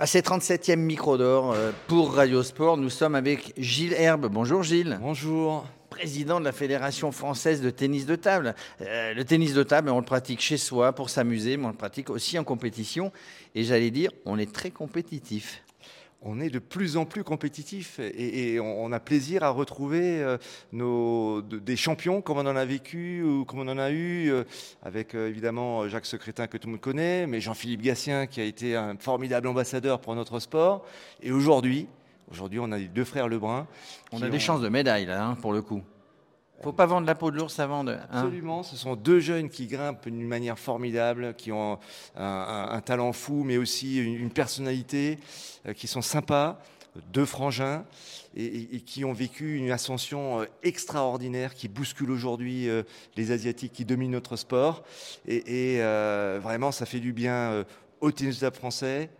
À ces 37e micro d'or euh, pour Radio Sport, nous sommes avec Gilles Herbe. Bonjour Gilles. Bonjour. Président de la Fédération française de tennis de table. Euh, le tennis de table, on le pratique chez soi pour s'amuser, mais on le pratique aussi en compétition. Et j'allais dire, on est très compétitif on est de plus en plus compétitif et, on, a plaisir à retrouver euh, nos, des champions comme on en a vécu ou comme on en a eu euh, avec euh, évidemment Jacques Secrétin que tout le monde connaît, mais Jean-Philippe Gatien qui a été un formidable ambassadeur pour notre sport. Et aujourd'hui, aujourd'hui on a les deux frères Lebrun. On a des chances de médaille là, hein, pour le coup faut pas vendre la peau de l'ours avant de. Hein. Absolument, ce sont deux jeunes qui grimpent d'une manière formidable, qui ont un, talent fou, mais aussi une, personnalité, euh, qui sont sympas, deux frangins, et, qui ont vécu une ascension euh, extraordinaire, qui bouscule aujourd'hui euh, les Asiatiques qui dominent notre sport. Et, vraiment, ça fait du bien au tennis français,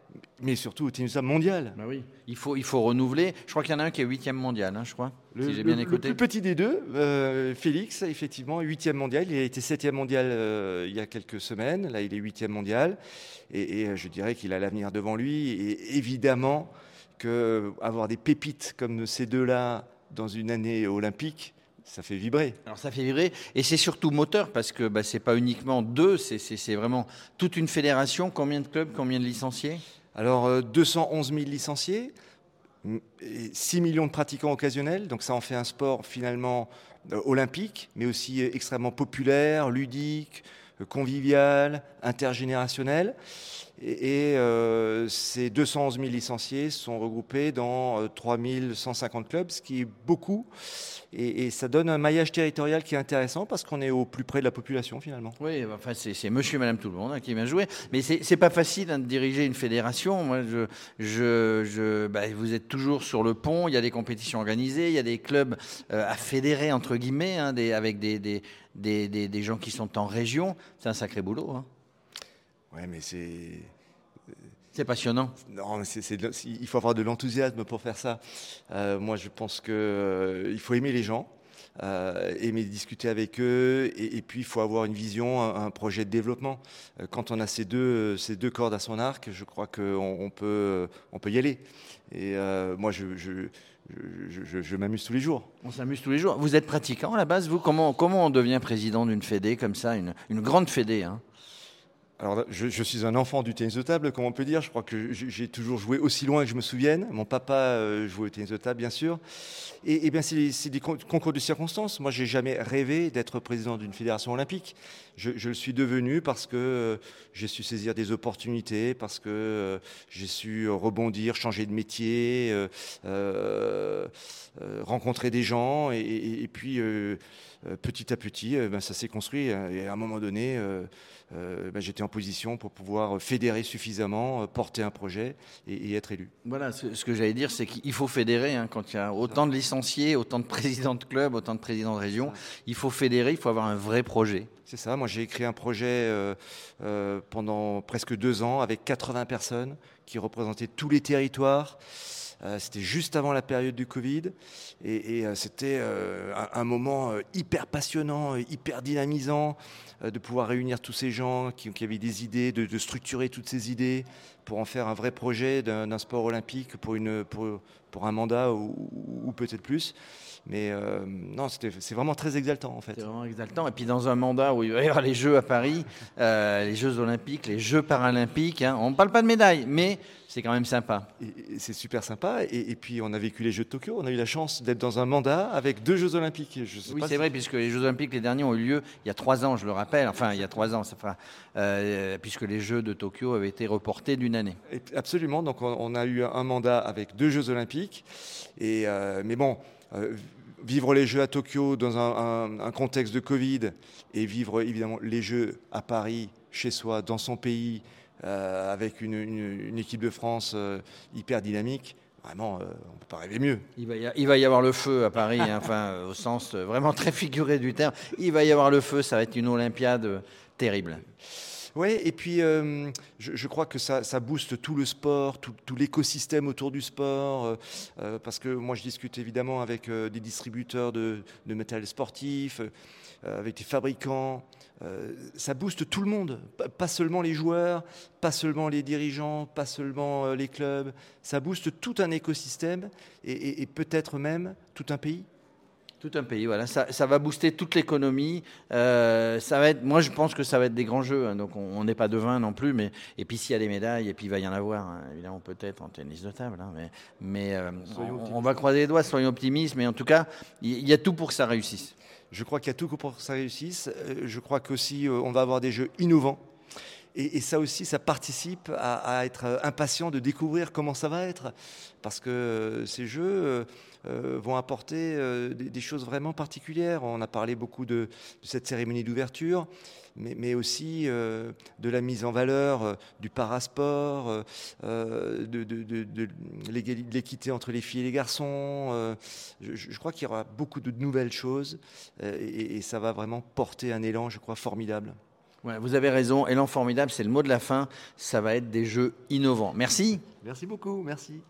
mais surtout au tennis mondial. Bah oui. il, faut, il faut renouveler. Je crois qu'il y en a un qui est huitième mondial, hein, je crois, le, si j'ai bien écouté. Le plus petit des deux, euh, Félix, effectivement, huitième mondial. Il a été septième mondial euh, il y a quelques semaines. Là, il est huitième mondial. Et, et, euh, je dirais qu'il a l'avenir devant lui. Et évidemment qu'avoir des pépites comme ces deux-là dans une année olympique, ça fait vibrer. Alors ça fait vibrer, et c'est surtout moteur, parce que bah, ce n'est pas uniquement deux, c'est vraiment toute une fédération. Combien de clubs, combien de licenciés? Alors 211 euh, 000 licenciés, 6 millions de pratiquants occasionnels, donc ça en fait un sport finalement euh, olympique, mais aussi euh, extrêmement populaire, ludique, convivial, intergénérationnel. Et, euh, ces 211 000 licenciés sont regroupés dans euh, 3150 clubs, ce qui est beaucoup. Et, ça donne un maillage territorial qui est intéressant parce qu'on est au plus près de la population finalement. Oui, enfin, c'est monsieur et madame tout le monde hein, qui vient jouer. Mais c'est pas facile hein, de diriger une fédération. Moi, je, je, je bah, vous êtes toujours sur le pont, il y a des compétitions organisées, il y a des clubs euh, à fédérer, entre guillemets, hein, des, avec des, des, gens qui sont en région. C'est un sacré boulot. Ouais, mais c'est. C'est passionnant. Non, il faut avoir de l'enthousiasme pour faire ça. Euh, moi, je pense qu'il euh, faut aimer les gens, euh, aimer discuter avec eux, et, puis il faut avoir une vision, un, projet de développement. quand on a ces deux, ces deux cordes à son arc, je crois qu'on peut, on peut y aller. Et moi, je, je, m'amuse tous les jours. On s'amuse tous les jours. Vous êtes pratiquant à la base, vous? Comment, comment on devient président d'une fédé comme ça, une, une grande fédé hein? Alors, je, suis un enfant du tennis de table, comme on peut dire. Je crois que j'ai toujours joué aussi loin que je me souvienne. Mon papa euh, jouait au tennis de table, bien sûr. Et, bien, c'est des concours de circonstances. Moi, j'ai jamais rêvé d'être président d'une fédération olympique. Je, le suis devenu parce que euh, j'ai su saisir des opportunités, parce que euh, j'ai su rebondir, changer de métier, rencontrer des gens, et, puis petit à petit, ben, ça s'est construit. Et à un moment donné, ben, j'étais position pour pouvoir fédérer suffisamment, euh, porter un projet et, être élu. Voilà, ce, que j'allais dire, c'est qu'il faut fédérer. Hein, quand il y a autant de licenciés, autant de présidents de clubs, autant de présidents de région, il faut fédérer, il faut avoir un vrai projet. C'est ça, moi j'ai écrit un projet euh, euh, pendant presque deux ans avec 80 personnes qui représentaient tous les territoires. c'était juste avant la période du Covid et, c'était un, moment hyper passionnant, hyper dynamisant. Euh, de pouvoir réunir tous ces gens qui, avaient des idées, de, structurer toutes ces idées pour en faire un vrai projet d'un sport olympique pour, une, pour, pour un mandat ou, peut-être plus. Mais euh, non, c'est vraiment très exaltant en fait. C'est vraiment exaltant. Et puis dans un mandat où il va y avoir les Jeux à Paris, euh, les Jeux olympiques, les Jeux paralympiques, hein, on ne parle pas de médailles, mais c'est quand même sympa. C'est super sympa. Et, puis on a vécu les Jeux de Tokyo. On a eu la chance d'être dans un mandat avec deux Jeux olympiques. oui, c'est vrai, puisque les Jeux olympiques, les derniers, ont eu lieu il y a trois ans, je le rappelle. Enfin, il y a trois ans, ça fera, euh, puisque les Jeux de Tokyo avaient été reportés d'une année. absolument. Donc on, a eu un mandat avec deux Jeux olympiques. Et, euh, mais bon. Euh, vivre les Jeux à Tokyo dans un, contexte de Covid et vivre évidemment les Jeux à Paris, chez soi, dans son pays, euh, avec une, équipe de France euh, hyper dynamique. Vraiment, euh, on ne peut pas rêver mieux. Il va, y avoir le feu à Paris, hein, enfin, au sens vraiment très figuré du terme. Il va y avoir le feu, ça va être une Olympiade terrible. Oui, et puis je, je, crois que ça, booste tout le sport, tout, l'écosystème autour du sport, parce que moi je discute évidemment avec des distributeurs de, matériel sportif, avec des fabricants. ça booste tout le monde, pas seulement les joueurs, pas seulement les dirigeants, pas seulement les clubs. Ça booste tout un écosystème et peut-être même tout un pays. Tout un pays, voilà. Ça, ça va booster toute l'économie. Euh, ça va être, moi, je pense que ça va être des grands jeux. Hein. donc, on n'est pas devin non plus, mais et puis s'il y a des médailles, et puis il va y en avoir, hein, évidemment, peut-être en tennis de table. Hein, mais mais euh, on, va croiser les doigts, soyons optimistes. Mais en tout cas, il y, a tout pour que ça réussisse. Je crois qu'il y a tout pour que ça réussisse. Euh, je crois qu'aussi, on va avoir des jeux innovants. Et, ça aussi, ça participe à, être impatient de découvrir comment ça va être. Parce que ces jeux euh, vont apporter euh, des, choses vraiment particulières. On a parlé beaucoup de, cette cérémonie d'ouverture, mais, aussi euh, de la mise en valeur du parasport, de, l'équité entre les filles et les garçons. Je, crois qu'il y aura beaucoup de nouvelles choses et ça va vraiment porter un élan, je crois, formidable vous avez raison, élan formidable, c'est le mot de la fin. Ça va être des jeux innovants. Merci. Merci beaucoup, merci.